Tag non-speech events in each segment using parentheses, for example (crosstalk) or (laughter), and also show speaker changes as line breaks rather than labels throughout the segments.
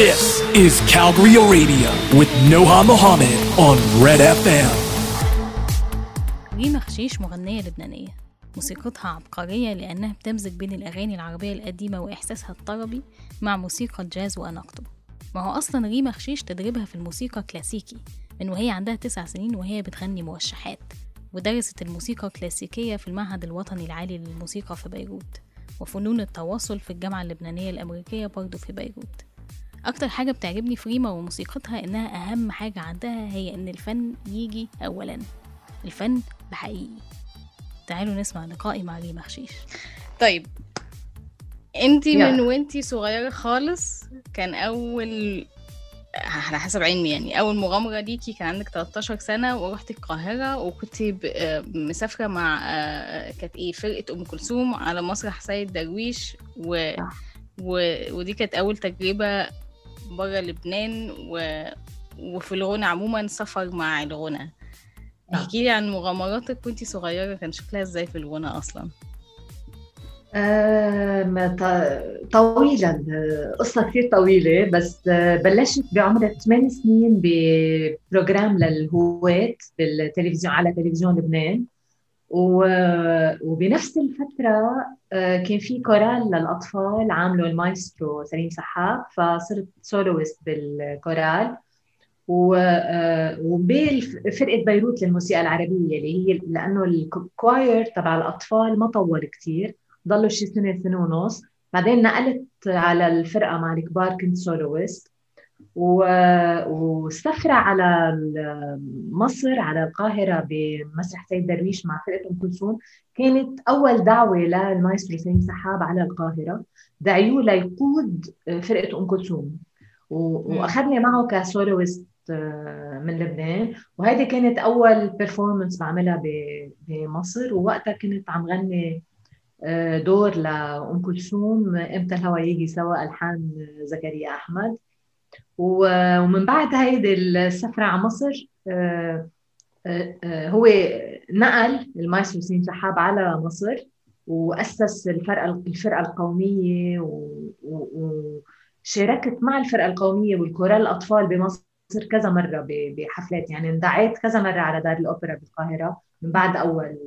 This is Calgary Radio with Noha Mohammed on Red FM.
خشيش مغنية لبنانية؟ موسيقتها عبقرية لأنها بتمزج بين الأغاني العربية القديمة وإحساسها الطربي مع موسيقى الجاز وأناقته. ما هو أصلا ريما خشيش تدريبها في الموسيقى كلاسيكي من وهي عندها تسع سنين وهي بتغني موشحات. ودرست الموسيقى الكلاسيكية في المعهد الوطني العالي للموسيقى في بيروت وفنون التواصل في الجامعة اللبنانية الأمريكية برضه في بيروت. أكتر حاجة بتعجبني في ريما وموسيقتها إنها أهم حاجة عندها هي إن الفن يجي أولا. الفن بحقيقي. تعالوا نسمع لقائي مع ريما خشيش. طيب انتي. من وانتي صغيرة خالص كان أول على حسب علمي يعني. أول مغامرة ليكي كان عندك 13 سنة ورحتي القاهرة وكنتي ب- آه، مسافرة مع آه، كانت إيه فرقة أم كلثوم على مسرح سيد درويش و... و... ودي كانت أول تجربة برا لبنان و... وفي الغنى عموما سفر مع الغنى. احكي لي عن مغامراتك وأنتي صغيرة كان شكلها إزاي في الغنى أصلا؟
آم، ط- طويلة قصة كثير طويلة بس بلشت بعمر 8 سنين ببروجرام للهواة بالتلفزيون على تلفزيون لبنان. وبنفس الفترة كان في كورال للأطفال عامله المايسترو سليم سحاب فصرت soloist بالكورال. وبفرقة بيروت للموسيقى العربية اللي هي لأنه ال choir تبع الأطفال ما طول كتير. ضلوا شي سنة سنة ونص. بعدين نقلت على الفرقة مع الكبار كنت soloist و- وسافرة على مصر على القاهرة بمسرح سيد درويش مع فرقة أم كلثوم. كانت أول دعوة للمايسترو سليم سحاب على القاهرة. دعيوه ليقود فرقة أم كلثوم. و-. وأخذني معه ك soloist آه، من لبنان. وهيدي كانت أول performance بعملها ب- بمصر. ووقتها كنت عم غني دور لأم كلثوم. إمتى الهوى يجي سوا؟ ألحان زكريا أحمد. ومن بعد هيدي السفرة على مصر آه، آه، آه، هو نقل المايسترو سليم سحاب على مصر وأسس الفرقة الفرقة القومية وشاركت مع الفرقة القومية والكورال الأطفال بمصر كذا مرة بحفلات. يعني اندعيت كذا مرة على دار الأوبرا بالقاهرة من بعد أول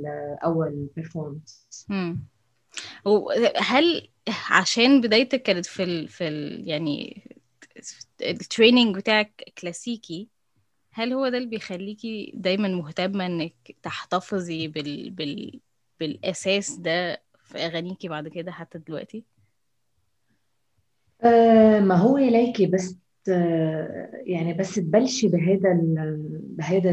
أول
performance وهل عشان بدايتك كانت في ال في ال يعني التريننج بتاعك كلاسيكي هل هو ده اللي بيخليكي دايما مهتمة إنك تحتفظي بال بال بالأساس ده في أغانيكي بعد كده حتى دلوقتي؟
آه، ما هو ليكي بس آه، يعني بس تبلشي بهذا بهذا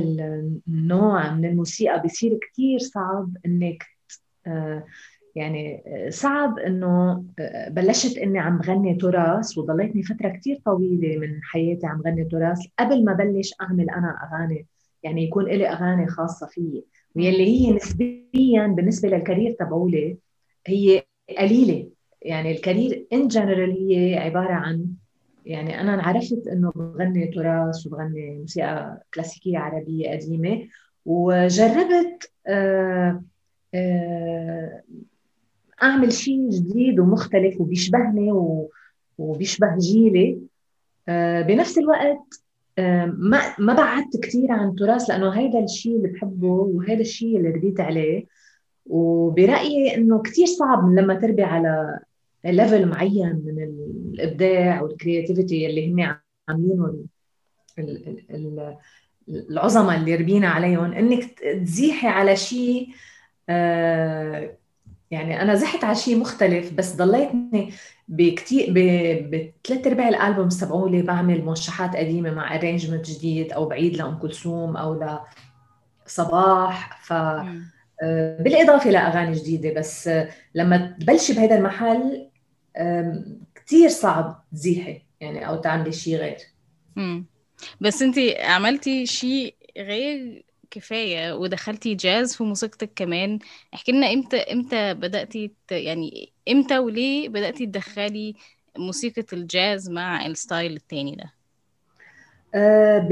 النوع من الموسيقى. بصير كثير صعب إنك يعني آه، صعب إنه آه، بلشت إني عم غني تراث وضليتني فترة كثير طويلة من حياتي عم غني تراث قبل ما بلش أعمل أنا أغاني. يعني يكون لي أغاني خاصة فيي. واللي هي نسبيا بالنسبة لل career تبعولي هي قليلة. يعني ال career in general هي عبارة عن يعني أنا عرفت إنه بغني تراث وبغني موسيقى كلاسيكية عربية قديمة وجربت آه آه أعمل شيء جديد ومختلف وبيشبهني و- وبيشبه جيلي. آه بنفس الوقت آه ما ما بعدت كثير عن التراث لأنه هيدا الشيء اللي بحبه وهذا الشيء اللي ربيت عليه. وبرأيي إنه كثير صعب من لما تربي على level معين من الإبداع وال creativity اللي هم عاملينه ال- ال- ال- العظماء اللي ربينا عليهم. إنك تزيحي على شيء آه، يعني أنا زحت على شيء مختلف بس ضليتني بكتير بثلاث أرباع ال albums تبعولي بعمل موشحات قديمة مع arrangement جديد أو بعيد لأم كلثوم أو لصباح ف. آه، بالإضافة لاغاني جديدة بس آه، لما تبلشي بهذا المحل آم، كتير صعب تزيحي يعني أو تعملي شيء غير
مم. بس أنتي عملتي شيء غير كفاية ودخلتي جاز في موسيقتك كمان. احكي لنا إمتى إمتى بدأتي ت... يعني إمتى وليه بدأتي تدخلي موسيقى الجاز مع ال style التاني ده؟
آه، ب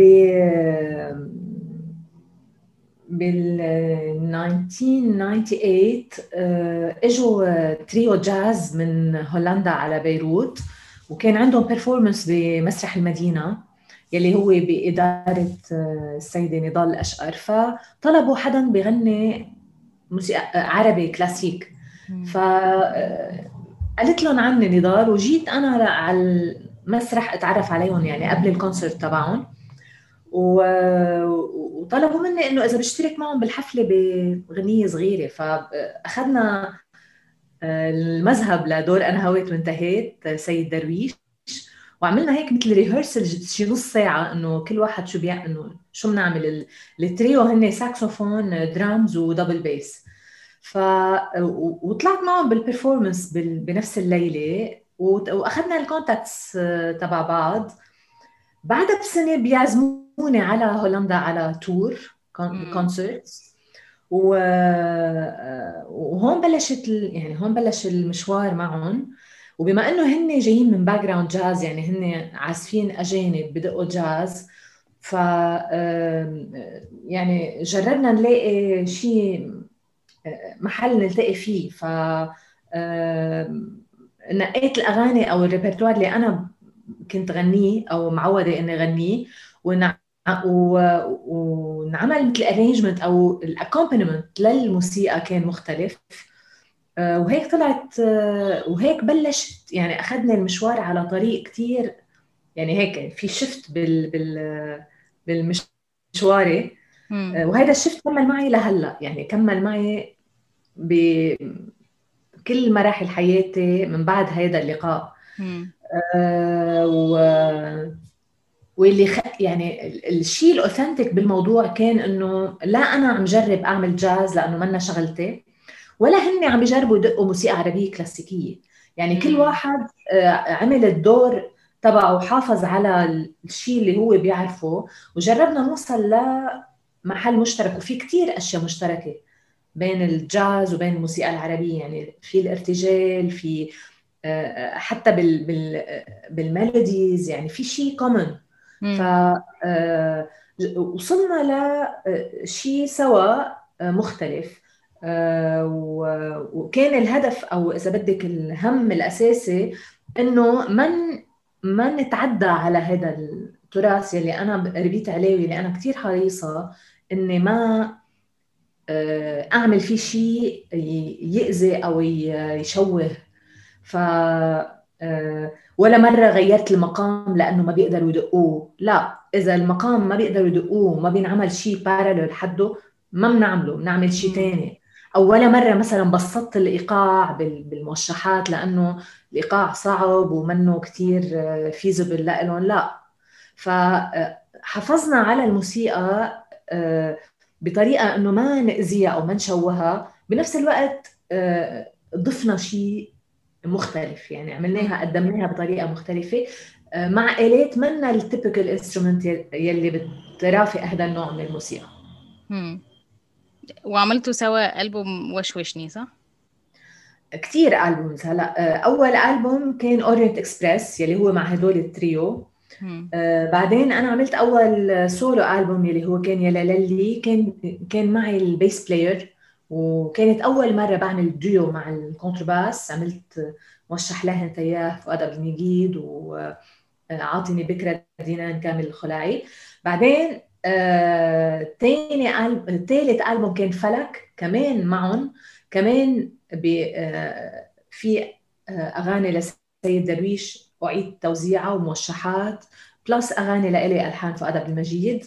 بال 1998 آه، إجوا تريو جاز من هولندا على بيروت وكان عندهم performance بمسرح المدينة. يلي هو بإدارة آه، السيدة نضال الأشقر فطلبوا حدا بغني موسيقى عربي كلاسيك. ف قالت لهم عني نضال وجيت أنا على المسرح أتعرف عليهم يعني قبل الكونسرت تبعهم. وطلبوا مني إنه إذا بشترك معهم بالحفلة بغنية صغيرة. فاخذنا آه، المذهب لدور أنا هويت وانتهيت سيد درويش. وعملنا هيك مثل ريهرسل شي نص ساعة إنه كل واحد شو بيع إنه شو بنعمل التريو هن ساكسوفون drums و double bass ف وطلعت معهم بال performance بنفس الليلة وأخذنا ال contacts آه، تبع بعض. بعدها بسنة بيعزموني على هولندا على tour concerts آه، وهون بلشت يعني هون بلش المشوار معهم. وبما إنه هن جايين من background جاز يعني هن عازفين أجانب بدقوا جاز ف يعني جربنا نلاقي شيء محل نلتقي فيه. ف نقيت الأغاني أو ال repertoire اللي أنا كنت غنيه أو معودة إني غنيه ونعمل مثل arrangement أو ال accompaniment للموسيقى كان مختلف. آه، وهيك طلعت آه، وهيك بلشت يعني أخذنا المشوار على طريق كثير يعني هيك في شفت بال بال بالمشواري. آه، وهذا الشفت كمل معي لهلأ يعني كمل معي بكل مراحل حياتي من بعد هذا اللقاء. آه و واللي خ... يعني الشيء الأوثنتيك بالموضوع كان إنه لا أنا عم جرب أعمل جاز لأنه منا شغلتي. ولا هن عم يجربوا يدقوا موسيقى عربية كلاسيكية. يعني كل واحد آه، عمل الدور تبعه وحافظ على الشيء اللي هو بيعرفه. وجربنا نوصل لمحل مشترك. وفي كتير أشياء مشتركة بين الجاز وبين الموسيقى العربية. يعني في الارتجال في آه، حتى بال بال بال melodies. يعني في شيء common ف آه، وصلنا لشيء سوا آه، مختلف. وكان الهدف أو إذا بدك الهم الأساسي إنه من ما نتعدى على هذا التراث يلي أنا ربيت عليه واللي أنا كثير حريصة إني ما آه، أعمل فيه شيء يأذي أو يشوه. ف آه، ولا مرة غيرت المقام لأنه ما بيقدروا يدقوه. لا إذا المقام ما بيقدروا يدقوه ما بينعمل شيء بارلل حده ما بنعمله بنعمل شيء ثاني أو ولا مرة مثلا بسطت الإيقاع بالموشحات لأنه الإيقاع صعب ومنه كثير feasible لهم لا. فحافظنا على الموسيقى آه، بطريقة إنه ما نأذيها أو ما نشوهها. بنفس الوقت آه، ضفنا شيء مختلف. يعني عملناها قدمناها بطريقة مختلفة. آه، مع آلات منا ال typical instrument يلي بترافق هذا النوع من الموسيقى.
وعملتوا سوا ألبوم وشوشني صح؟
كثير albums. هلا آه، أول ألبوم كان Orient Express يلي هو مع هدول التريو. آه بعدين أنا عملت أول سولو ألبوم يلي هو كان ياللللي كان كان معي ال bass player وكانت أول مرة بعمل ديو مع ال contrebasse. عملت موشح لاه تياه فؤاد عبد المجيد وعاطني بكر الدنان كامل الخلعي. بعدين آه، تاني ألب... ثالث ألبوم كان فلك كمان معهم. كمان ب... آه، في آه، أغاني لسيد درويش واعيد توزيعها وموشحات plus أغاني لإلي ألحان فؤاد عبد المجيد.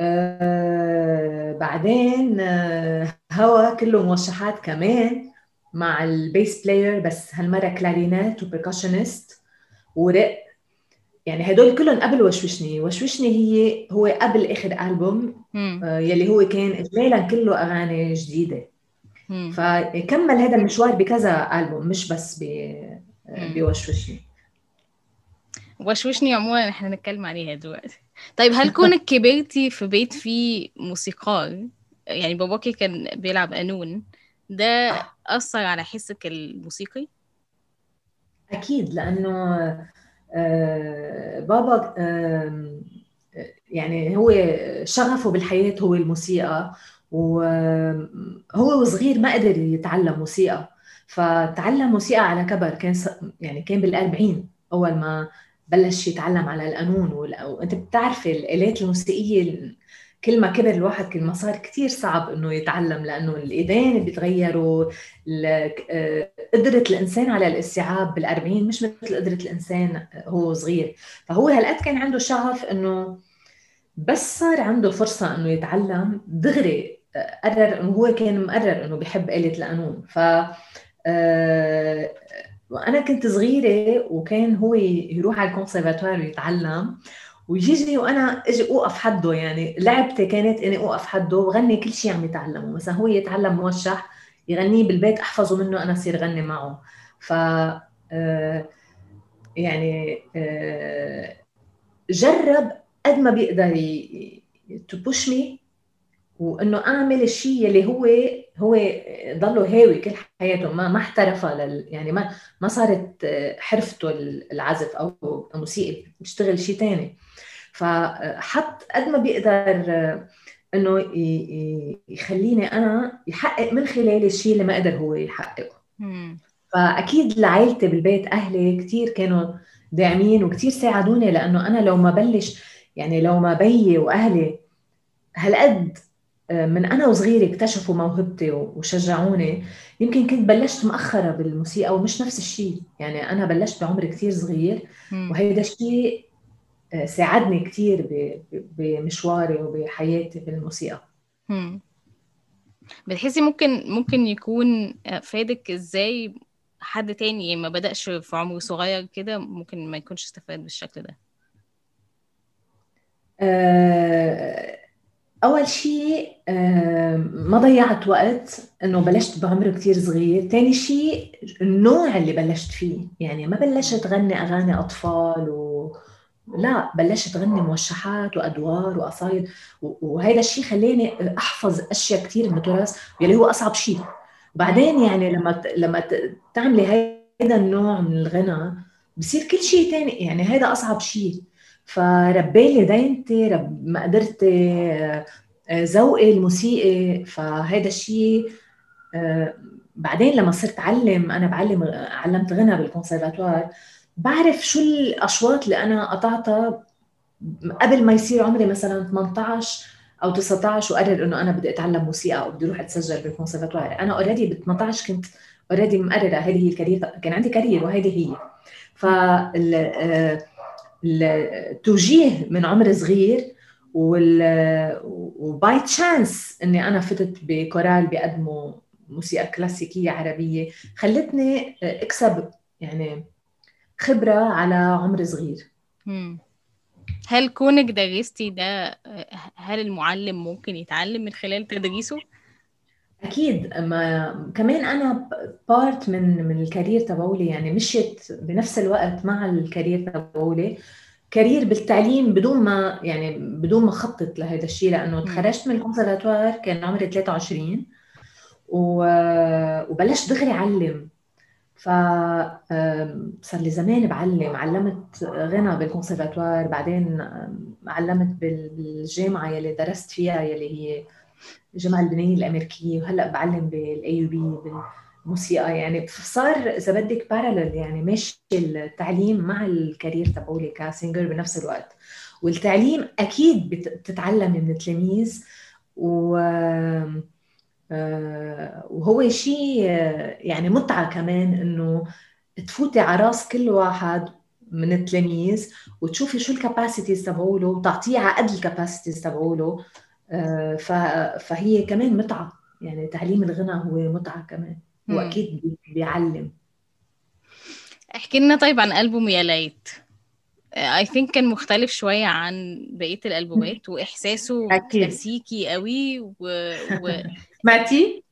آه بعدين آه هوا كله موشحات كمان مع ال bass player بس هالمرة clarinet و percussionist ورق يعني هدول كلهم قبل وشوشني. وشوشني هي هو قبل آخر ألبوم آه يلي هو كان اجمالا كله أغاني جديدة. فكمل هذا المشوار بكذا ألبوم مش بس بوشوشني.
وشوشني عموما إحنا هنتكلم عليها دلوقتي. طيب هل كونك كبرتي في بيت فيه موسيقار يعني باباكي كان بيلعب قانون ده أثر على حسك الموسيقي؟
أكيد لأنه آه، بابا يعني هو شغفه بالحياة هو الموسيقى وهو وصغير ما قدر يتعلم موسيقى. فتعلم موسيقى على كبر كان يعني كان بالأربعين أول ما بلش يتعلم على القانون وأنت بتعرفي الآلات الموسيقية كل ما كبر الواحد كل ما صار كثير صعب إنه يتعلم لأنه الإيدين بيتغيروا آه، قدرة الإنسان على الاستيعاب بالأربعين مش مثل قدرة الإنسان هو صغير. فهو هالقد كان عنده شغف إنه بس صار عنده فرصة إنه يتعلم دغري آه، قرر إنه هو كان مقرر إنه بيحب آلة القانون. ف آه، وأنا كنت صغيرة وكان هو يروح على الكونسرفاتوار ويتعلم. ويجي وأنا إجي أوقف حده يعني لعبتي كانت إني أوقف حده وغني كل شيء عم يتعلمه مثلا هو يتعلم موشح يغنيه بالبيت أحفظه منه أنا أصير غني معه. ف آه، يعني آه، جرب قد ما بيقدر to push me وإنه أعمل الشيء اللي هو هو ضله هاوي كل حياته ما ما احترف لل يعني ما ما صارت حرفته العزف أو موسيقي بيشتغل شيء ثاني فحط قد ما بيقدر إنه يخليني أنا يحقق من خلالي الشيء اللي ما قدر هو يحققه. فأكيد لعائلتي بالبيت أهلي كثير كانوا داعمين وكثير ساعدوني لأنه أنا لو ما بلش يعني لو ما بيي وأهلي هالقد من أنا وصغيرة اكتشفوا موهبتي وشجعوني. يمكن كنت بلشت مؤخره بالموسيقى ومش نفس الشيء. يعني أنا بلشت بعمر كثير صغير. وهيدا الشيء آه، ساعدني كثير بمشواري وبحياتي بالموسيقى.
بتحسي ممكن ممكن يكون فادك إزاي حد تاني؟ ما بدأش في عمر صغير كده ممكن ما يكونش استفاد بالشكل ده.
أه أول شيء ما ضيعت وقت إنه بلشت بعمر كثير صغير. ثاني شيء النوع اللي بلشت فيه. يعني ما بلشت غني أغاني أطفال و لا بلشت غني موشحات وأدوار وقصايد. وهذا الشيء خلاني أحفظ أشياء كثير من التراث يلي هو أصعب شيء. وبعدين يعني لما لما تعملي هذا النوع من الغنى بصير كل شيء ثاني يعني هذا أصعب شيء. فربالي دينتي رب ما قدرت آه، ذوقي الموسيقي فهذا الشيء آه، بعدين لما صرت أعلم أنا بعلم علمت غنى بالكونسرفاتوار بعرف شو الأشواط اللي أنا قطعتها قبل ما يصير عمري مثلا 18 أو 19 وقرر إنه أنا بدي أتعلم موسيقى أو بدي أروح أتسجل بالكونسرفاتوار أنا already ب 18 كنت already مقررة هذه هي ال career كان عندي career وهذه هي. ف التوجيه من عمر صغير و by chance إني أنا فتت بكورال بيقدموا موسيقى كلاسيكية عربية خلتني أكسب يعني خبرة على عمر صغير
هل كونك درستي ده هل المعلم ممكن يتعلم من خلال تدريسه؟
أكيد. ما كمان أنا part من من ال career تبعولي يعني مشيت بنفس الوقت مع ال career تبعولي. career بالتعليم بدون ما يعني بدون ما خطط لهذا الشيء لأنه تخرجت من الكونسرفاتوار كان عمري 23 وبلشت دغري أعلم. ف صار لي زمان بعلم. علمت غنى بالكونسرفاتوار بعدين علمت بالجامعة يلي درست فيها يلي هي الجامعة اللبنانية الأمريكية وهلأ بعلم بال AUB بالموسيقى يعني صار إذا بدك parallel يعني ماشي التعليم مع ال career تبعولي ك singer بنفس الوقت. والتعليم أكيد بتتعلمي من التلاميذ و آه، وهو شيء يعني متعة كمان إنه تفوتي على راس كل واحد من التلاميذ وتشوفي شو ال capacities تبعوله وتعطيه على قد ال capacities تبعوله. آه، فهي كمان متعة. يعني تعليم الغنى هو متعة كمان. واكيد بيعلم.
احكي لنا طيب عن ألبوم يا ليت. I think كان مختلف شوية عن بقية الألبومات وإحساسه. كلاسيكي قوي و, و...
سمعتي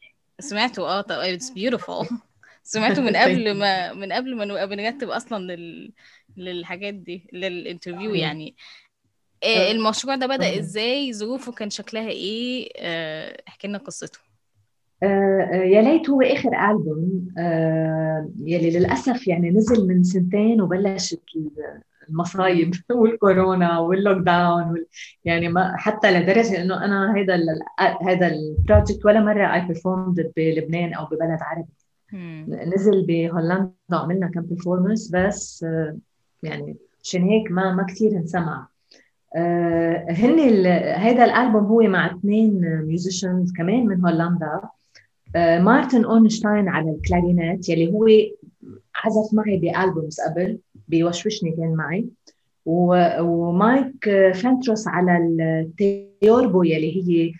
سمعته. آه طب it's beautiful (laughs) سمعته من قبل ما من قبل ما نبقى بنرتب أصلا لل... للحاجات دي لل interview يعني. آه، المشروع ده بدأ إزاي؟ ظروفه كان شكلها إيه؟ آه، احكي لنا قصته.
آه، يا ليت هو آخر ألبوم. يلي للأسف يعني نزل من سنتين وبلشت المصايب (laughs) والكورونا وال lockdown وال... يعني ما حتى لدرجة إنه أنا هذا ال... هذا ال project ولا مرة I performed بلبنان أو ببلد عربي. نزل بهولندا عملنا كم performance بس يعني عشان هيك ما ما كثير انسمع. هن هذا الألبوم هو مع اثنين musicians كمان من هولندا آه، مارتن اورنشتاين على ال clarinet يلي هو عزف معي ب albums قبل بوشوشني كان معي. ومايك فنتروس على ال theorbo يلي هي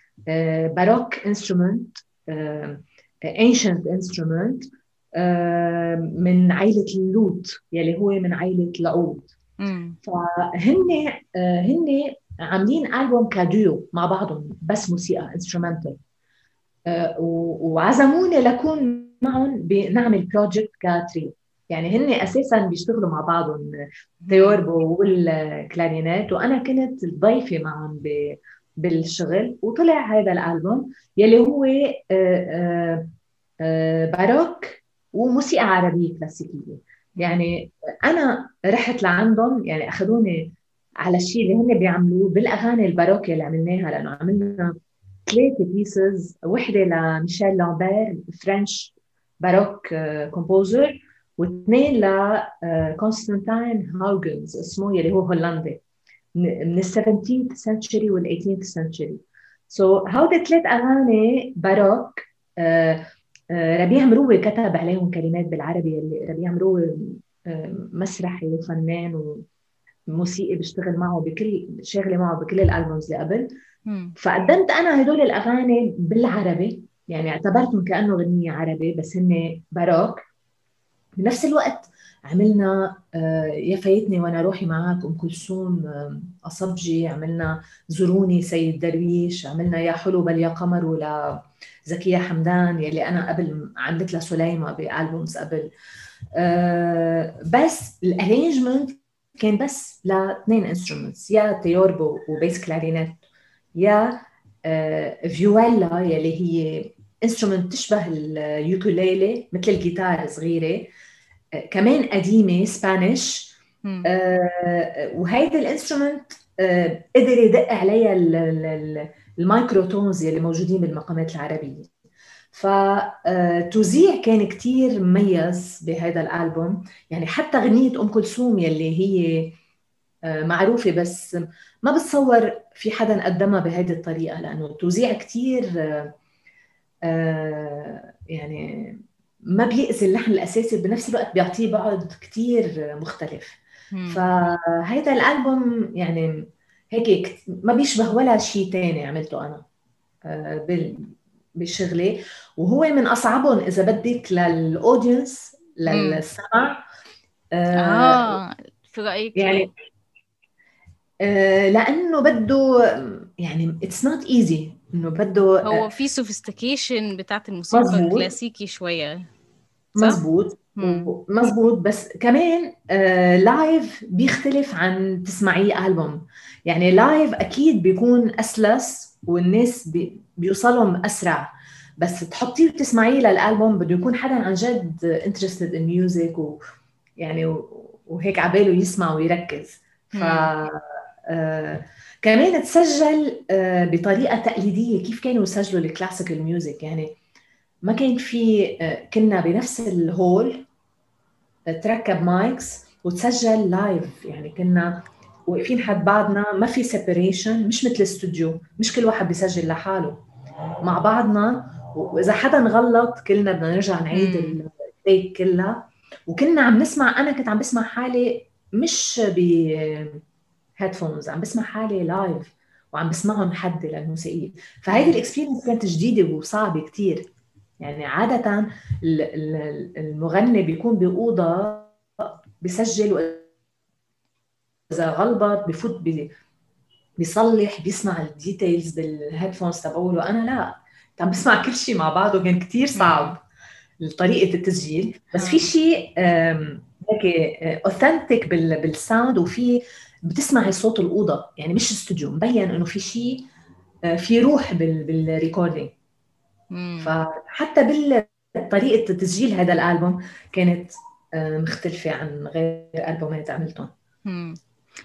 baroque instrument ancient instrument من عائله ال lute يلي هو من عائله العود. فهن آه، هن عاملين ألبوم كاديو مع بعضهم بس موسيقى instrumental آه، وعزموني لكون معهم بنعمل project ك trio يعني هن أساسا بيشتغلوا مع بعضهم theorbo وال clarinet وأنا كنت ضيفة معهم بالشغل وطلع هذا الألبوم يلي هو آه، baroque وموسيقى عربية كلاسيكية. يعني أنا رحت لعندهم يعني أخذوني على الشيء اللي هن بيعملوه بالأغاني ال baroque اللي عملناها لأنه عملنا ثلاثة pieces وحدة لميشيل لامبير French baroque composer واثنين لكونستانتين هاوخنز اسمه يلي هو هولندي من ال 17th century وال 18th century. so, هودي ثلاث أغاني baroque uh, آه، ربيع مروي كتب عليهم كلمات بالعربي اللي ربيع مروي آه، مسرحي وفنان وموسيقي بيشتغل معه بكل شاغله معه بكل ال albums اللي قبل. فقدمت أنا هدول الأغاني بالعربي يعني اعتبرتهم كأنه غنيه عربي بس هن baroque. بنفس الوقت عملنا آه، يا فايتني وأنا روحي معك أم كلثوم قصبجي عملنا زوروني سيد درويش عملنا يا حلو بل يا قمر ولا زكية حمدان يلي أنا قبل عملت لها سليمى ب albums قبل. أه بس ال arrangement كان بس لاثنين instruments يا theorbo و bass clarinet يا أه vihuela يلي هي instrument تشبه ال ukulele مثل الجيتار صغيرة أه كمان قديمة Spanish أه وهيدي ال instrument أه قدر يدق عليها ال microtones اللي موجودين بالمقامات العربية. فتوزيع كان كتير مميز بهذا الألبوم. يعني حتى غنية أم كلثوم يلي هي آه، معروفة بس ما بتصور في حدا قدمها بهذه الطريقة لأنه توزيع كتير آه، يعني ما بيأذي اللحن الأساسي بنفس الوقت بيعطيه بعد كتير مختلف. فهذا الألبوم يعني هيك ما بيشبه ولا شيء تاني عملته أنا آه، بشغلي وهو من أصعبهم إذا بدك للأودينس للسمع.
آه, آه في رأيك؟
يعني آه لأنه بده يعني it's not easy إنه بده
هو في sophistication بتاعت الموسيقى الكلاسيكي شوية.
مزبوط مزبوط بس كمان آه live بيختلف عن تسمعيه ألبوم. يعني live أكيد بيكون أسلس والناس بي بيوصلهم أسرع. بس تحطيه وتسمعيه للألبوم بده يكون حدا عن جد interested in music ويعني وهيك عباله يسمع ويركز. ف آه كمان تسجل آه بطريقة تقليدية كيف كانوا يسجلوا ال classical music يعني ما كان في آه كنا بنفس ال hall تركب mics وتسجل live يعني كنا واقفين حد بعضنا ما في separation مش مثل الاستوديو مش كل واحد بيسجل لحاله. مع بعضنا وإذا حدا غلط كلنا بدنا نرجع نعيد ال take كلها. وكنا عم نسمع أنا كنت عم بسمع حالي مش ب headphones عم بسمع حالي live وعم بسمعهم حدي للموسيقيين فهيدي ال experience كانت جديدة وصعبة كثير يعني عادة المغني بيكون بأوضة بسجل اذا غلط بفوت بيصلح بيسمع ال details بال headphones تبعوله أنا لا عم بسمع كل شيء مع بعضه كان كثير صعب طريقة التسجيل. بس في شيء هيك authentic بال sound وفي بتسمعي صوت الأوضة. يعني مش استوديو مبين إنه في شيء آه، في روح بال recording فحتى بطريقه تسجيل هذا الألبوم كانت آه، مختلفة عن غير البومات عملتهم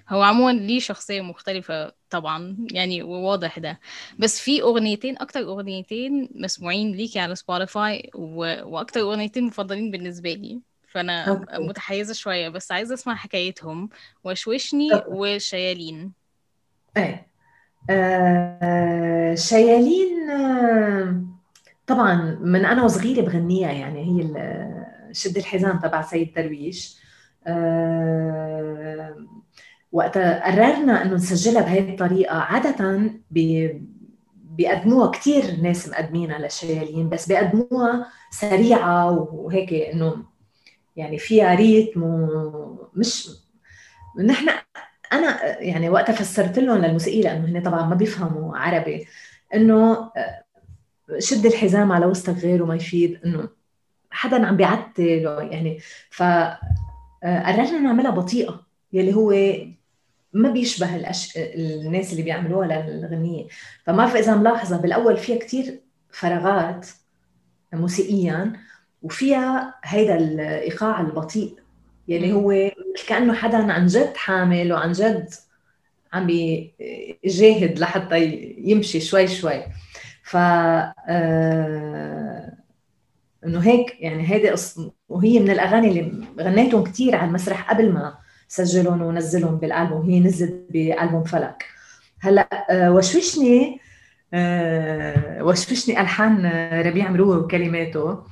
هو عموما ليه شخصية مختلفة طبعا يعني واضح ده. بس في أغنيتين أكتر أغنيتين مسموعين ليكي على سبوتيفاي و... وأكتر أغنيتين مفضلين بالنسبة لي. فأنا
okay.
متحيزة شوية بس عايزة أسمع حكايتهم. وشوشني
okay.
وشيالين.
إيه. آه شيالين آه طبعا من أنا وصغيرة بغنيها يعني هي شد الحزام تبع سيد درويش. آه وقتها قررنا إنه نسجلها بهي الطريقة عادة بي بيقدموها كثير ناس مقدمينها للشيالين بس بيقدموها سريعة وهيك إنه يعني فيها ريتم ومش نحن أنا يعني وقتها فسرت لهم للموسيقيين لأنه هن طبعا ما بيفهموا عربي إنه شد الحزام على وسطك غيره ما يفيد إنه حدا عم بيعتل يعني. ف قررنا نعملها بطيئة يلي هو ما بيشبه الأش... الناس اللي بيعملوها للغنية. فما بعرف إذا ملاحظة بالأول فيها كتير فراغات موسيقيا وفيها هيدا الإيقاع البطيء يلي هو كأنه حدا عن جد حامل وعن جد عم بيجاهد لحتى يمشي شوي شوي. ف آه... إنه هيك يعني هيدي. وهي من الأغاني اللي غنيتهم كثير على المسرح قبل ما سجلهم ونزلهم بالألبوم هي نزلت بألبوم فلك هلأ آه وشوشني آه وشوشني ألحان ربيع مروه وكلماته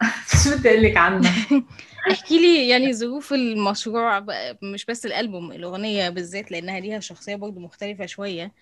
(laughs) شو بدي أقول لك عنها (laughs)
احكي لي يعني ظروف المشروع مش بس الألبوم الأغنية بالذات لأنها ليها شخصية برضه مختلفة شوية.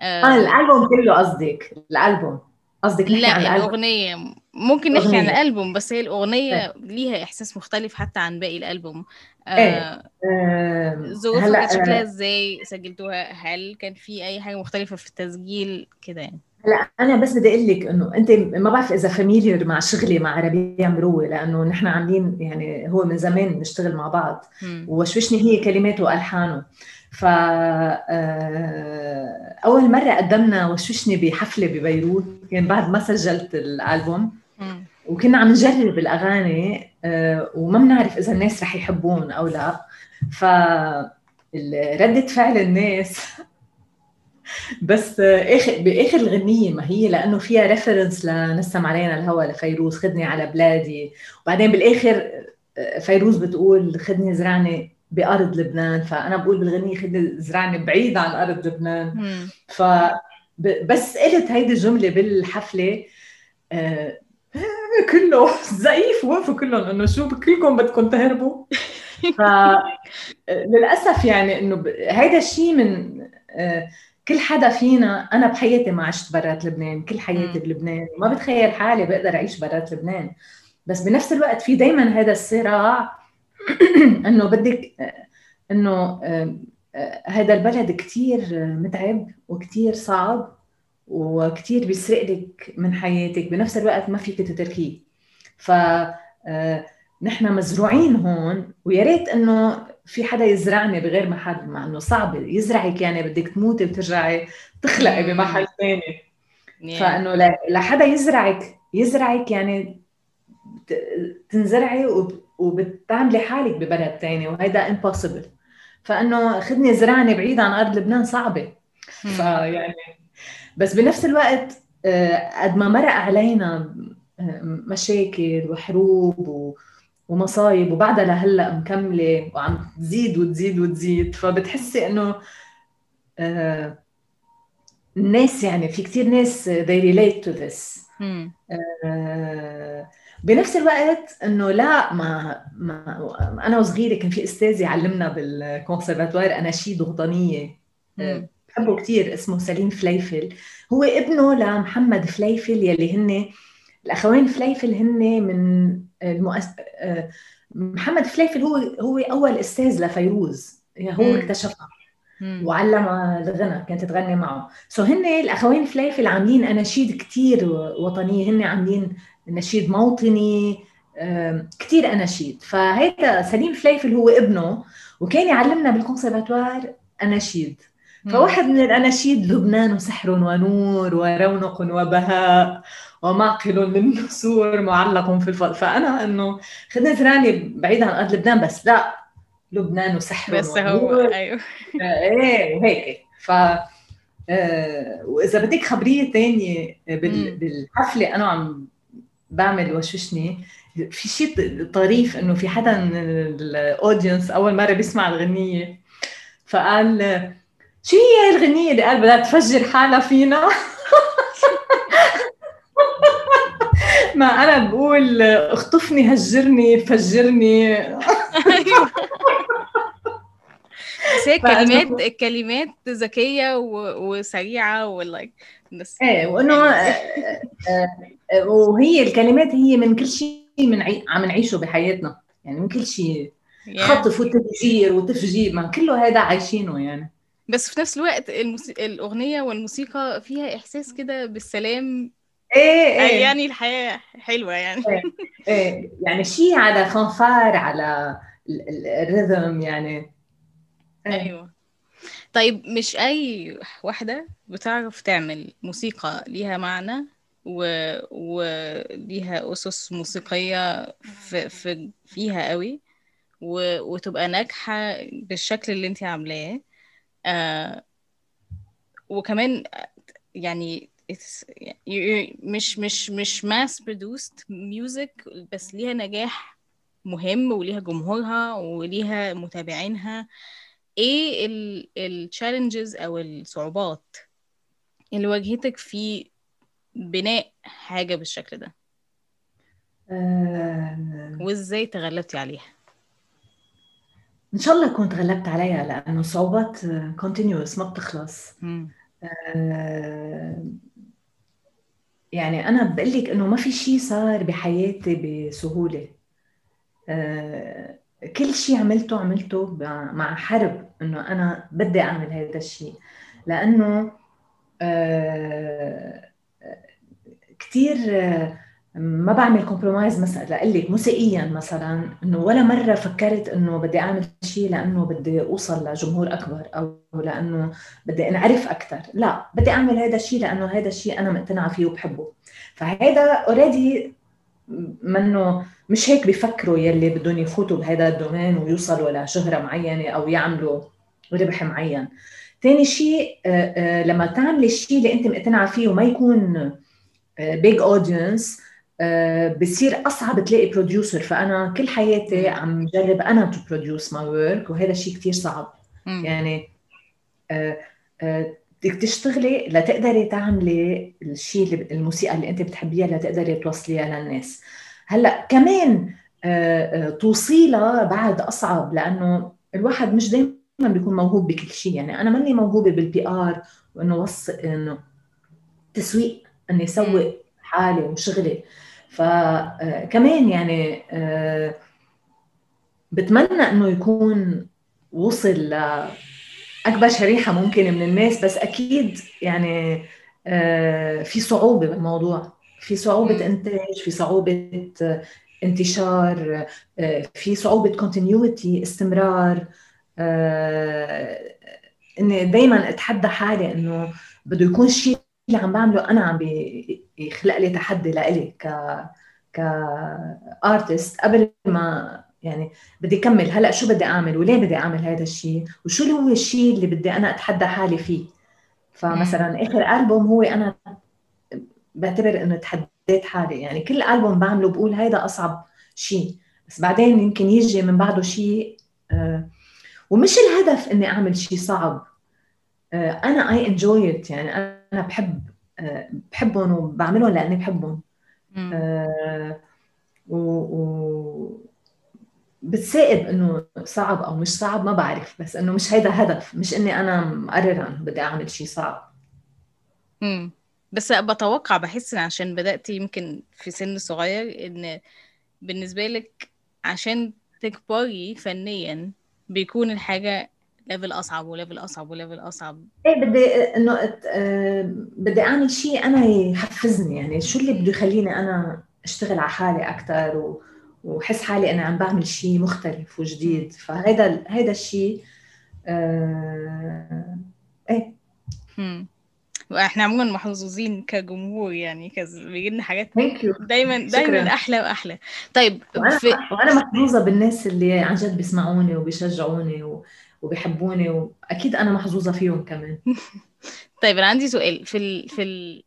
آه الألبوم كله قصدك الألبوم. قصدك
لا
عن الألبوم.
الأغنية ممكن نحكي عن
أغنية.
الألبوم بس هي الأغنية
إيه.
ليها إحساس مختلف حتى عن باقي الألبوم.
إيه.
آه،
آه
ظروفها كانت شكلها
آه،
إزاي؟ سجلتوها؟ هل كان في أي حاجة مختلفة في التسجيل؟ كده يعني.
هلا أنا بس بدي أقول لك إنه أنت ما بعرف إذا فاميليير مع شغلي مع ربيع مروه لأنه نحن عاملين يعني هو من زمان بنشتغل مع بعض. وشوشني هي كلماته وألحانه ف آه، أول مرة قدمنا وشوشني بحفلة ببيروت كان بعد ما سجلت
الألبوم.
وكنا عم نجرب الأغاني آه، وما بنعرف إذا الناس رح يحبون أو لا ف ردة فعل الناس بس آه، اخر بآخر الغنية ما هي لأنه فيها ريفرنس لنسم علينا الهوى لفيروز خدني على بلادي. وبعدين بالآخر آه، فيروز بتقول خدني زرعني بأرض لبنان. فأنا بقول بالغنية خدني زرعني بعيد عن أرض لبنان.
مم.
ف بس قلت هيدي الجملة بالحفلة آه، (laughs) كله زقيف وقفوا كلهم إنه شو كلكم بدكم تهربوا. ف (laughs) للأسف يعني إنه هيدا الشيء من آه، كل حدا فينا أنا بحياتي ما عشت برات لبنان كل حياتي. بلبنان ما بتخيل حالي بقدر أعيش برات لبنان بس بنفس الوقت في دائما هذا الصراع (clears throat) إنه بدك إنه آه، هذا البلد كتير متعب وكتير صعب وكتير بيسرق لك من حياتك بنفس الوقت ما فيك تتركيه ف آه، نحن مزروعين هون ويا ريت إنه في حدا يزرعني بغير محل مع إنه صعب يزرعك يعني بدك تموتي وترجعي تخلقي. بمحل ثاني
Yeah.
فإنه لحدا يزرعك يزرعك يعني تنزرعي وب- وبتعملي حالك ببلد تاني وهيدا امبوسيبل فإنه خدني زرعني بعيد عن أرض لبنان
صعبة.
فيعني بس بنفس الوقت آه، قد ما مرق علينا آه، مشاكل وحروب و- ومصايب وبعدها لهلأ مكملة وعم تزيد وتزيد وتزيد فبتحسي إنه آه، الناس يعني في كتير ناس they relate to this. آه، بنفس الوقت إنه لا ما, ما أنا وصغيرة كان في أستاذ يعلمنا بالكونسرفاتوار اناشيد وطنيه
مم.
بحبه كثير اسمه سليم فليفل هو ابنه لمحمد فليفل يلي هن الاخوين فليفل هن من المؤس... آه، محمد فليفل هو هو أول أستاذ لفيروز يعني هو. اكتشفها. وعلمها الغنى كانت تغني معه so هن الاخوين فليفل عاملين أناشيد كثير وطنية هن عاملين نشيد موطني كثير أناشيد فهيدا سليم فليفل هو ابنه وكان يعلمنا بالكونسرفاتوار
أناشيد.
فواحد من الأناشيد لبنان سحر ونور ورونق وبهاء ومعقل للنسور معلق في الفضل فأنا إنه خدني زراني بعيد عن أرض لبنان بس لا لبنان وسحر
بس هو أيوه. (laughs)
إيه وهيك. ف آه وإذا بدك خبرية ثانية بالحفلة أنا عم بعمل وشوشني. في شيء طريف إنه في حدا من الاودينس أول مرة بيسمع الغنية. فقال شو هي الغنية اللي قال بدها تفجر حالها فينا؟ (laughs) ما أنا بقول اخطفني هجرني فجرني. أيوه.
بس هي كلمات الكلمات ذكية وسريعة ولايك
بس. إيه وإنه آه، آه، آه، وهي الكلمات هي من كل شيء من عي... عم نعيشه بحياتنا. يعني من كل شيء. خطف وتفجير وتفجير ما كله هذا عايشينه يعني.
بس في نفس الوقت الموسي... الأغنية والموسيقى فيها إحساس كده بالسلام
إيه إيه
يعني الحياة حلوة يعني
إيه, إيه. يعني شيء على فنفار على ال rhythm يعني
إيه. أيوه طيب مش أي واحدة بتعرف تعمل موسيقى ليها معنى و... وليها أسس موسيقية في... في... فيها قوي و... وتبقى ناجحة بالشكل اللي انت عاملاه آه وكمان يعني مش مش مش mass produced music بس ليها نجاح مهم وليها جمهورها وليها متابعينها. إيه التشالنجز أو الصعوبات اللي واجهتك في بناء حاجة بالشكل ده؟
آه...
وازاي تغلبتي عليها؟
إن شاء الله كنت غلبت عليها لأنه صعوبات كونتينيوس ما بتخلص. آه... يعني أنا بقول لك إنه ما في شيء صار بحياتي بسهولة. آه... كل شيء عملته عملته مع حرب إنه أنا بدي أعمل هذا الشيء لأنه آه كثير ما بعمل كومبرومايز مثلا لاقول لك موسيقيا مثلا إنه ولا مرة فكرت إنه بدي أعمل شيء لأنه بدي أوصل لجمهور أكبر أو لأنه بدي انعرف أكثر لا بدي أعمل هذا الشيء لأنه هذا الشيء أنا مقتنعة فيه وبحبه. فهذا already منه مش هيك بيفكروا يلي بدهم يفوتوا بهذا ال domain ويوصلوا لشهرة معينة أو يعملوا ربح معين. ثاني شيء آه، آه، لما تعملي الشيء اللي أنت مقتنعة فيه وما يكون big audience بصير أصعب تلاقي producer فأنا كل حياتي عم جرب أنا to produce my work وهذا الشيء كثير صعب. يعني آه، بدك تشتغلي لتقدري تعملي الشيء الموسيقى اللي أنت بتحبيها لتقدري توصليها للناس. هلأ كمان توصيلها بعد أصعب لأنه الواحد مش دائما بيكون موهوب بكل شيء يعني أنا ماني موهوبة بال PR وإنه وصل إنه تسويق إني أسوق حالي وشغلي. فكمان يعني آه، بتمنى إنه يكون وصل لاكبر شريحة ممكنة من الناس بس أكيد يعني آه، في صعوبة بالموضوع. في صعوبة إنتاج في صعوبة انتشار آه، في صعوبة كونتينيوتي استمرار إني دائما أتحدى حالي إنه بده يكون شيء اللي عم بعمله أنا عم بيخلق لي تحدي لإلي ك ك ارتست قبل ما يعني بدي اكمل هلأ شو بدي أعمل؟ وليه بدي أعمل هذا الشيء وشو اللي هو الشيء اللي بدي أنا أتحدى حالي فيه؟ فمثلا آخر ألبوم هو أنا بعتبر إنه تحديت حالي. يعني كل ألبوم بعمله بقول هيدا أصعب شيء بس بعدين يمكن يجي من بعده شيء آه ومش الهدف إني أعمل شيء صعب. آه أنا اي انجوي يعني أنا بحب بحبهم وبعملهم لأني بحبهم. آه و, و بتسائب إنه صعب أو مش صعب ما بعرف بس إنه مش هيدا هدف مش إني أنا مقررة إنه بدي أعمل شيء صعب.
امم بس بتوقع بحس إن عشان بدأتي يمكن في سن صغير إن بالنسبة لك عشان تكبري فنيا بيكون الحاجة level أصعب و level أصعب و
level أصعب. إيه بدي إنه آه، بدي أعمل شيء أنا يحفزني. يعني شو اللي بده يخليني أنا أشتغل على حالي أكثر و... وحس حالي أنا عم بعمل شيء مختلف وجديد. فهذا هذا الشيء آه... إيه.
إحنا عموما محظوظين كجمهور يعني كز بيجي لنا حاجات دايما دايما أحلى وأحلى. طيب
وأنا
في
وأنا محظوظة بالناس اللي عن جد بيسمعوني وبيشجعوني و... وبيحبوني وأكيد أنا محظوظة فيهم كمان. (laughs)
طيب أنا عندي سؤال. في ال... في ال...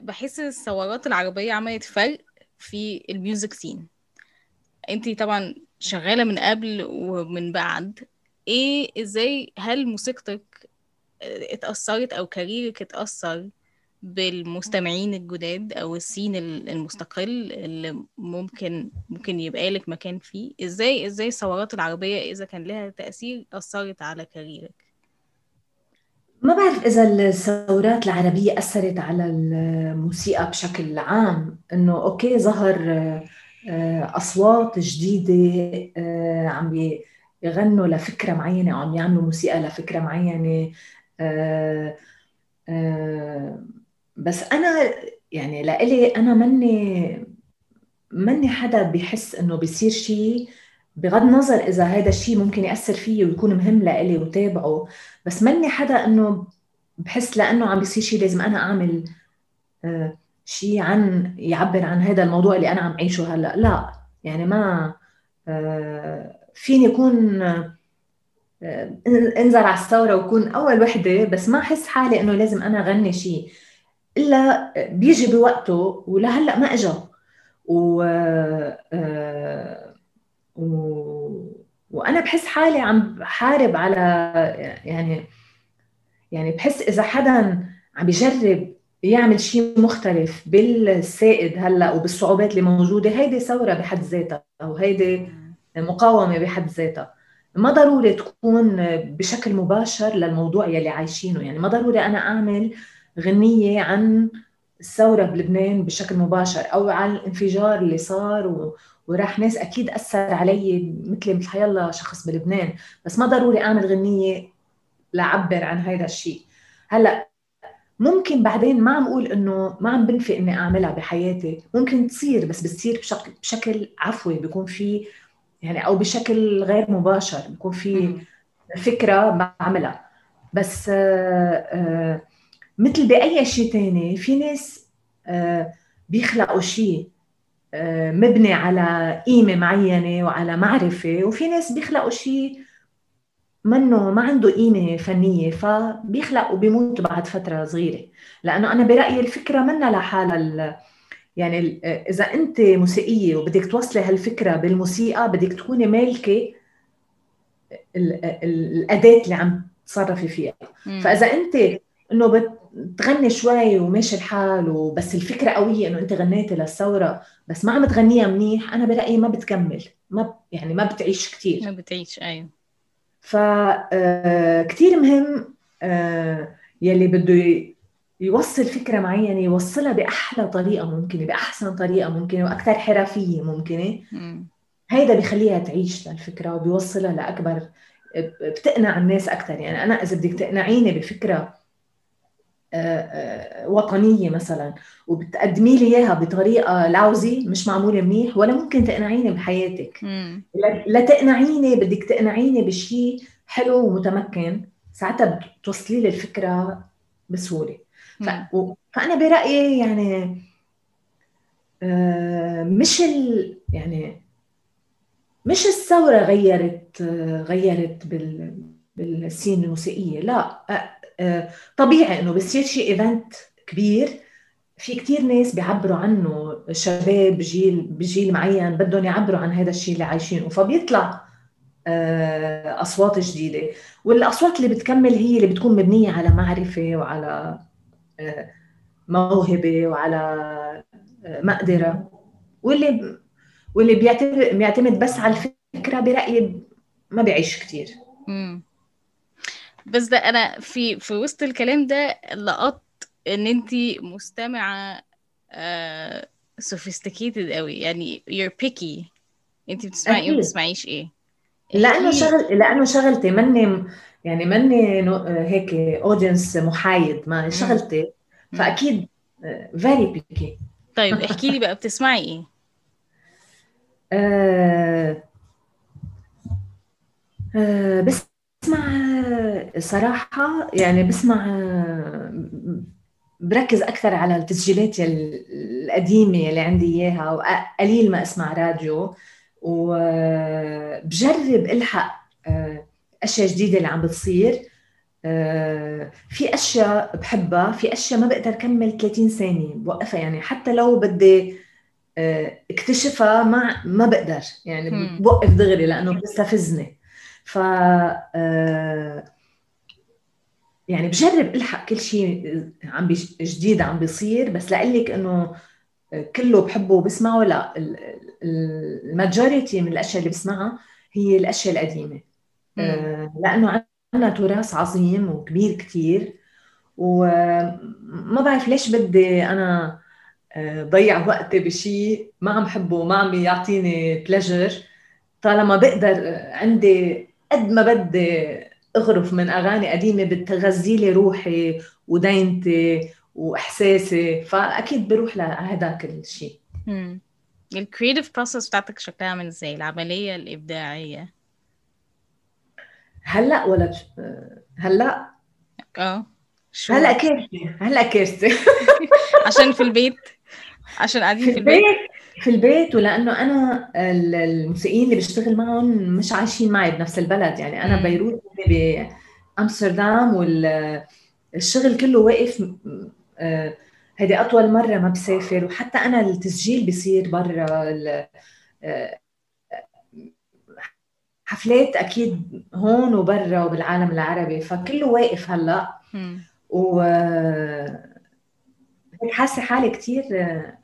بحس الثورات العربية عملت فرق في ال music scene. انتي طبعا شغالة من قبل ومن بعد. إيه إزاي هل موسيقتك اتأثرت أو كاريرك اتأثر بالمستمعين الجداد أو ال scene ال- المستقل اللي ممكن ممكن يبقى لك مكان فيه. إزاي إزاي الثورات العربية إذا كان لها تأثير أثرت على كاريرك؟
ما بعرف إذا الثورات العربية أثرت على الموسيقى بشكل عام إنه أوكي ظهر آه، أصوات جديدة آه، عم يغنوا لفكرة معينة أو عم يعملوا موسيقى لفكرة معينة آه، آه، بس أنا يعني لإلي أنا مني مني حدا بيحس إنه بيصير شيء بغض النظر إذا هذا الشيء ممكن يأثر فيي ويكون مهم لإلي وتابعه. بس مني حدا إنه بحس لأنه عم بيصير شيء لازم أنا أعمل آه، شيء عن يعبر عن هذا الموضوع اللي أنا عم أعيشه هلأ. لا يعني ما آه، فيني أكون آه، انزل على الثورة وكون أول وحدة بس ما أحس حالي إنه لازم أنا أغني شيء إلا بيجي بوقته ولهلأ ما و... آه، و... وأنا بحس حالي عم بحارب على يعني يعني بحس إذا حدا عم بيجرب يعمل شيء مختلف بالسائد هلأ وبالصعوبات اللي موجودة هيدي ثورة بحد ذاتها أو هيدي مقاومة بحد ذاتها. ما ضروري تكون بشكل مباشر للموضوع يلي عايشينه. يعني ما ضروري أنا أعمل غنية عن الثورة بلبنان بشكل مباشر أو عن الانفجار اللي صار و... وراح ناس أكيد أثر علي مثلي مثل حيالله شخص بلبنان. بس ما ضروري أعمل غنية لعبر عن هذا الشيء. هلأ ممكن بعدين ما عم أقول إنه ما عم بنفي إني أعملها بحياتي. ممكن تصير بس بتصير بشكل بشكل عفوي بيكون في يعني أو بشكل غير مباشر بيكون في فكرة بعملها. بس آه، آه، مثل بأي شيء تاني في ناس آه، بيخلقوا شيء مبني على قيمة معينة وعلى معرفة وفي ناس بيخلقوا شيء منه ما عنده قيمة فنية فبيخلق وبيموت بعد فترة صغيرة لأنه أنا برأيي الفكرة منا لحالها يعني إذا أنت موسيقية وبدك توصلي هالفكرة بالموسيقى بدك تكوني مالكة الأداة اللي عم تصرفي فيها مم. فإذا أنت إنه بتغني شوي وماشي الحال وبس الفكرة قويه إنه أنت غنيتي للثورة بس ما عم تغنيها منيح. أنا برأيي ما بتكمل ما يعني ما بتعيش كثير
ما بتعيش أيوه.
فكتير مهم يلي بده يوصل فكرة معينة يوصلها بأحلى طريقة ممكنة بأحسن طريقة ممكنة وأكثر حرفية ممكنة. هيدا بيخليها تعيش للفكرة وبيوصلها لأكبر بتقنع الناس أكثر يعني أنا إذا بدك تقنعيني بفكرة وطنية مثلا وبتقدمي لي إياها بطريقة لوزي مش معمولة منيح ولا ممكن تقنعيني بحياتك. لتقنعيني بدك تقنعيني بشيء حلو ومتمكن. ساعتها بتوصلي لي الفكرة بسهولة. ف... فأنا برأيي يعني مش ال... يعني مش الثورة غيرت غيرت بال... بالسين الموسيقية لا. طبيعي إنه بصير شيء ايفنت كبير. في كتير ناس بيعبروا عنه شباب جيل بجيل معين بدهم يعبروا عن هذا الشيء اللي عايشينه فبيطلع أصوات جديدة. والأصوات اللي بتكمل هي اللي بتكون مبنية على معرفة وعلى موهبة وعلى مقدرة. واللي واللي بيعتمد بس على الفكرة برأيي ما بيعيش كثير
بس ده أنا في في وسط الكلام ده لقطت إن انت مستمعة آه sophisticated قوي يعني you're picky. انت بتسمعي إيه وما بتسمعيش إيه؟
لأنه شغل لأنه شغلتي مني يعني مني هيك اودينس محايد. ما شغلتي فأكيد فيري بيكي
طيب احكي لي بقى بتسمعي إيه؟
آه آه بس بسمع صراحة يعني بسمع بركز أكثر على التسجيلات القديمة اللي عندي إياها وقليل ما أسمع راديو وبجرب ألحق آه، أشياء جديدة اللي عم بتصير. في أشياء بحبها في أشياء ما بقدر اكمل 30 ثانية بوقفها يعني. حتى لو بدي اكتشفها ما ما بقدر يعني بوقف دغري لأنه بتستفزني ف يعني بجرب ألحق كل شيء عم جديد عم بيصير بس لقلك إنه كله بحبه وبسمعه. لا الماجوريتي من الأشياء اللي بسمعها هي الأشياء القديمة. آه لأنه عندنا تراث عظيم وكبير كثير وما بعرف ليش بدي أنا آه، ضيع وقتي بشيء ما عم حبه وما عم يعطيني pleasure طالما بقدر عندي قد ما بدي أغرف من أغاني قديمة بتغذي لي روحي ودينيتي وإحساسي فأكيد بروح لهداك الشيء
ال creative process بتاعتك شكلها عامل إزاي العملية الإبداعية.
هلأ ولا بش... هلأ؟
آه
هلأ كارثه هلأ كارثه (laughs)
عشان في البيت؟ عشان قاعدين في,
في البيت؟ في البيت ولأنه أنا الموسيقيين اللي بشتغل معهم مش عايشين معي بنفس البلد. يعني أنا بيروت بامستردام والشغل كله واقف هذه آه، أطول مرة ما بسافر. وحتى أنا التسجيل بيصير برا آه، حفلات أكيد هون وبرا وبالعالم العربي. فكله واقف هلأ. و هيك حاسة حالي كثير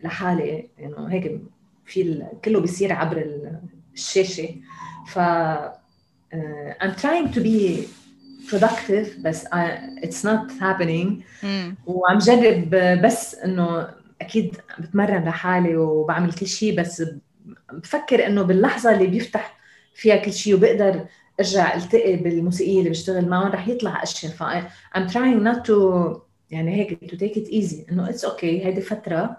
لحالي إنه يعني هيك في كله بيصير عبر الشاشة. ف uh, I'm trying to be productive بس I, it's not happening. وعم جرب بس إنه أكيد بتمرن لحالي وبعمل كل شيء بس بفكر إنه باللحظة اللي بيفتح فيها كل شيء وبقدر أرجع ألتقي بالموسيقية اللي بشتغل معهم رح يطلع أشياء. ف I'm trying not to يعني هيك to take it easy إنه it's okay هيدي فترة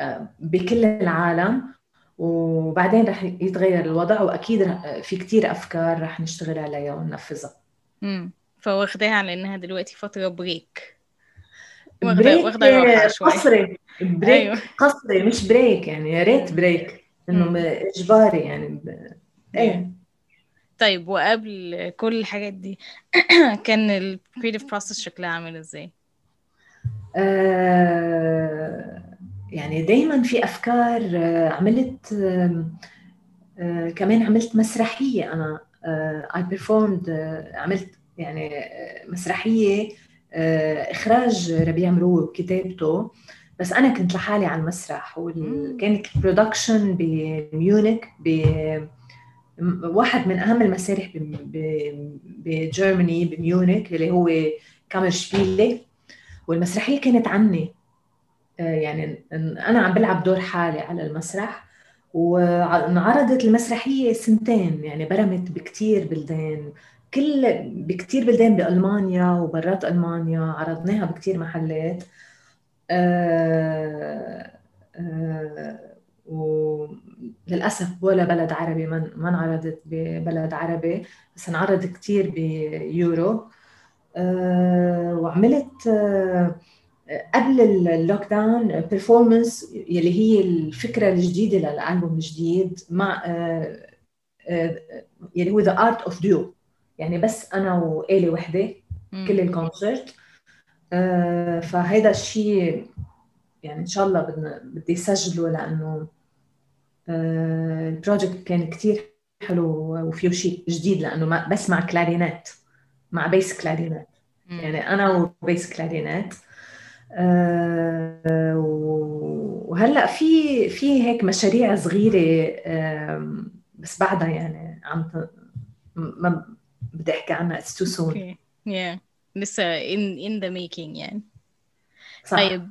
آه، بكل العالم. وبعدين رح يتغير الوضع وأكيد في كتير أفكار رح نشتغل عليها وننفذها.
امم فواخداها على انها دلوقتي فترة break
واخده راحه شوي. قسري. break أيوه. قسري مش break يعني يا ريت break إنه إجباري يعني. ب... إيه.
طيب وقبل كل الحاجات دي (clears throat) كان ال creative process شكلها عامل إزاي؟
آه، يعني دايما في أفكار آه، عملت آه، كمان عملت مسرحية. أنا I performed عملت يعني مسرحية إخراج ربيع مروي وكتابته بس أنا كنت لحالي على المسرح وكانت ال production بميونخ ب واحد من أهم المسارح بجرماني بميونخ اللي هو كامرشبيلي والمسرحية كانت عني آه، يعني أنا عم بلعب دور حالي على المسرح وانعرضت المسرحية سنتين. يعني برمت بكتير بلدان. كل بكتير بلدان بألمانيا وبرات ألمانيا. عرضناها بكتير محلات. أه أه وللاسف ولا بلد عربي ما انعرضت ببلد عربي. بس انعرض كتير بيورو آه، وعملت آه، قبل ال lockdown performance يلي هي الفكرة الجديدة للألبوم الجديد مع آه، يلي هو the art of duo يعني بس أنا وآلة وحدة كل ال concert فهيدا الشيء يعني إن شاء الله بدنا بدي اسجله لأنه ال project كان كثير حلو وفيه شيء جديد لأنه بس مع clarinet مع bass clarinet يعني أنا و bass clarinet أه وهلأ في في هيك مشاريع صغيرة أه بس بعدها يعني عم ما بدي أحكي عنها it's too
soon لسه in in the making يعني. صح. طيب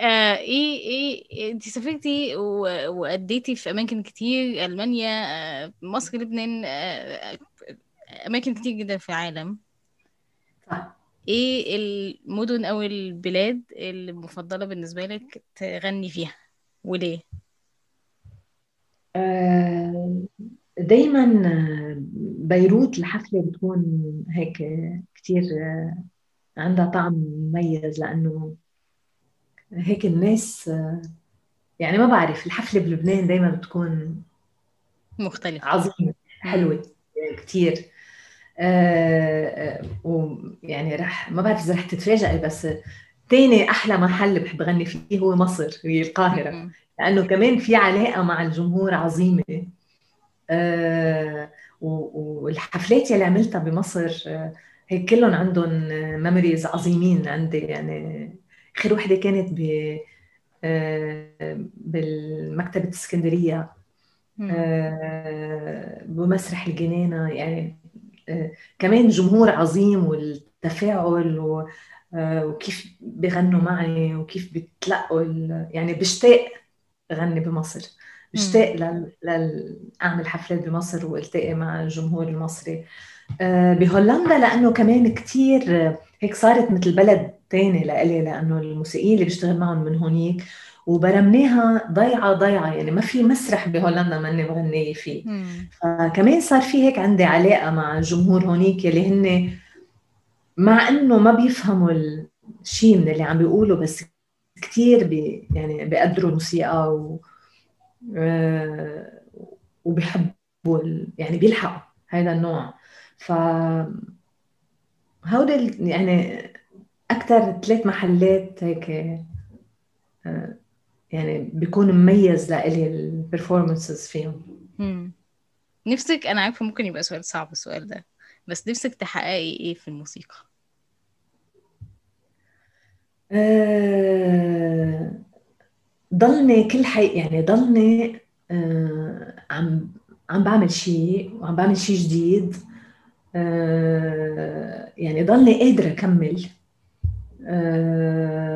آه إيه إيه انت سافرتي واديتي في أماكن كتير ألمانيا آه مصر لبنان آه أماكن كتير جدا في العالم. صح إيه المدن أو البلاد المفضله بالنسبة لك تغني فيها؟ وليه؟
آه، دايما بيروت الحفلة بتكون هيك كثير عندها طعم مميز لأنه هيك الناس يعني ما بعرف الحفلة بلبنان دايما بتكون
مختلفة.
عظيمة حلوة كثير آه ويعني رح ما بعرف إذا رح تتفاجئي بس ثاني أحلى محل بحب غني فيه هو مصر هي القاهرة. لأنه كمان في علاقة مع الجمهور عظيمة. آه والحفلات يلي عملتها بمصر آه هيك كلهم عندهم ميموريز عظيمين عندي. يعني آخر وحدة كانت ب آه بالمكتبة اسكندريه آه بمسرح الجنينة. يعني آه كمان جمهور عظيم والتفاعل و آه، وكيف بغنوا معي وكيف بتلقوا يعني بشتاق غني بمصر. بشتاق لل... أعمل حفلات بمصر والتقي مع الجمهور المصري. آه، بهولندا لأنه كمان كثير هيك صارت مثل بلد ثاني لإلي لأنه الموسيقيين اللي بشتغل معهم من هونيك وبرمناها ضيعة ضيعة يعني ما في مسرح بهولندا ماني مغنيه فيه. فكمان صار في هيك عندي علاقة مع الجمهور هونيك يلي هن مع انه ما بيفهموا الشيء من اللي عم بيقولوا بس كثير بي يعني بيقدروا الموسيقى و آه، وبيحبوا يعني بيلحقوا هذا النوع. ف هودي يعني أكثر ثلاث محلات هيك آه، يعني بيكون مميز لإلي البرفورمانسز فيهم.
نفسك أنا عارفة ممكن يبقى سؤال صعب السؤال ده بس نفسك تحققي إيه في الموسيقى؟
أه ضلني كل حي يعني ضلني أه عم عم بعمل شيء وعم بعمل شيء جديد أه يعني ضلني قادرة أكمل.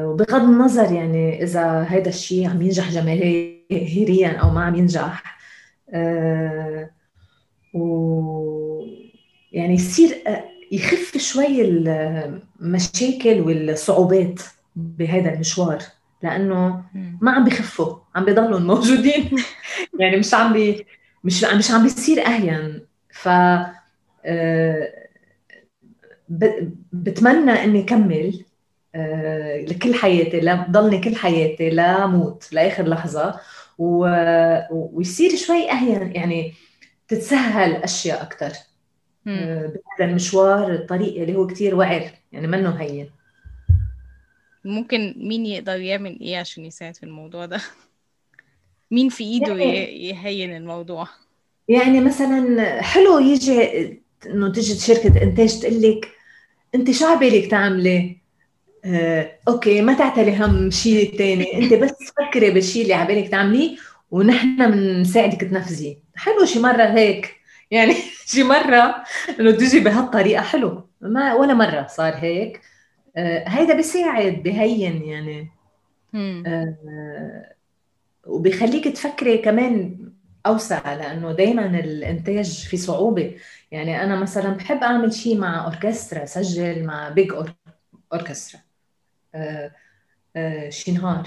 وبغض النظر يعني إذا هذا الشيء عم ينجح جماهيريا أو ما عم ينجح أه و يعني يصير يخف شوي المشاكل والصعوبات بهذا المشوار لأنه ما عم بخفوا عم بضلوا موجودين. (laughs) يعني مش عم بي مش مش عم بيصير أهين. ف آه، بتمنى إني كمل. آه، لكل حياتي لضلني كل حياتي لموت لاخر لحظة. ويصير شوي اهين يعني تتسهل أشياء أكثر آه، بهذا المشوار الطريق اللي هو كتير وعر يعني منه هين.
ممكن مين يقدر يعمل إيه عشان يساعد في الموضوع ده؟ (laughs) مين في إيده يعني يهين الموضوع؟
يعني مثلا حلو يجي إنه تجي شركة إنتاج تقول لك أنت شو عبالك تعملي؟ آه، أوكي ما تعتلي هم شيء ثاني أنت بس فكري بالشيء اللي عبالك تعمليه ونحن بنساعدك تنفذي حلو شي مرة هيك. يعني (laughs) شي مرة إنه تجي بهالطريقة. حلو. ما ولا مرة صار هيك. آه هيدا بيساعد بهين يعني. آه وبيخليك تفكري كمان أوسع لأنه دائما الإنتاج في صعوبة. يعني أنا مثلا بحب أعمل شيء مع أوركسترا سجل مع big. اوركسترا آه آه شي نهار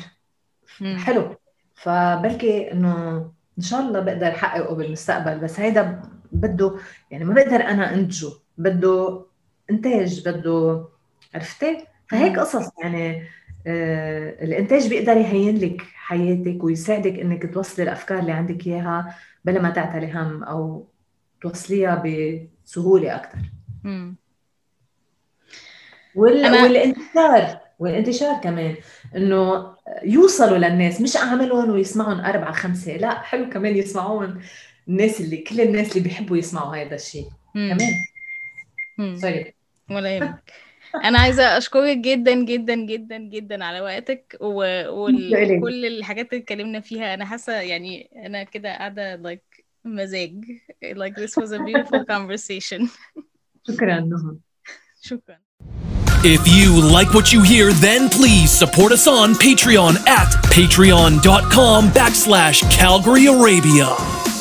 حلو. فبلكي إنه إن شاء الله بقدر أحققه بالمستقبل بس هيدا بده يعني ما بقدر أنا أنتجه بده إنتاج بده عرفتي؟ فهيك قصص يعني آه الإنتاج بيقدر يهين لك حياتك ويساعدك إنك توصلي الأفكار اللي عندك إياها بلا ما تعتلي هم أو توصليها بسهولة أكثر وال... أنا... والانتشار والانتشار كمان إنه يوصلوا للناس مش أعملهم ويسمعهم أربعة خمسة لا حلو كمان يسمعون الناس اللي كل الناس اللي بيحبوا يسمعوا هذا الشيء كمان.
سوري ولا يهمك. (laughs) أنا عايزة أشكرك جدا جدا جدا جدا على وقتك وكل الحاجات اللي اتكلمنا فيها. أنا حاسة يعني أنا كده قاعدة like مزاج like this was a beautiful conversation. (laughs)
شكرا نهى.
شكرا.
If you like what you hear, then please support us on Patreon at patreon.com backslash Calgary Arabia.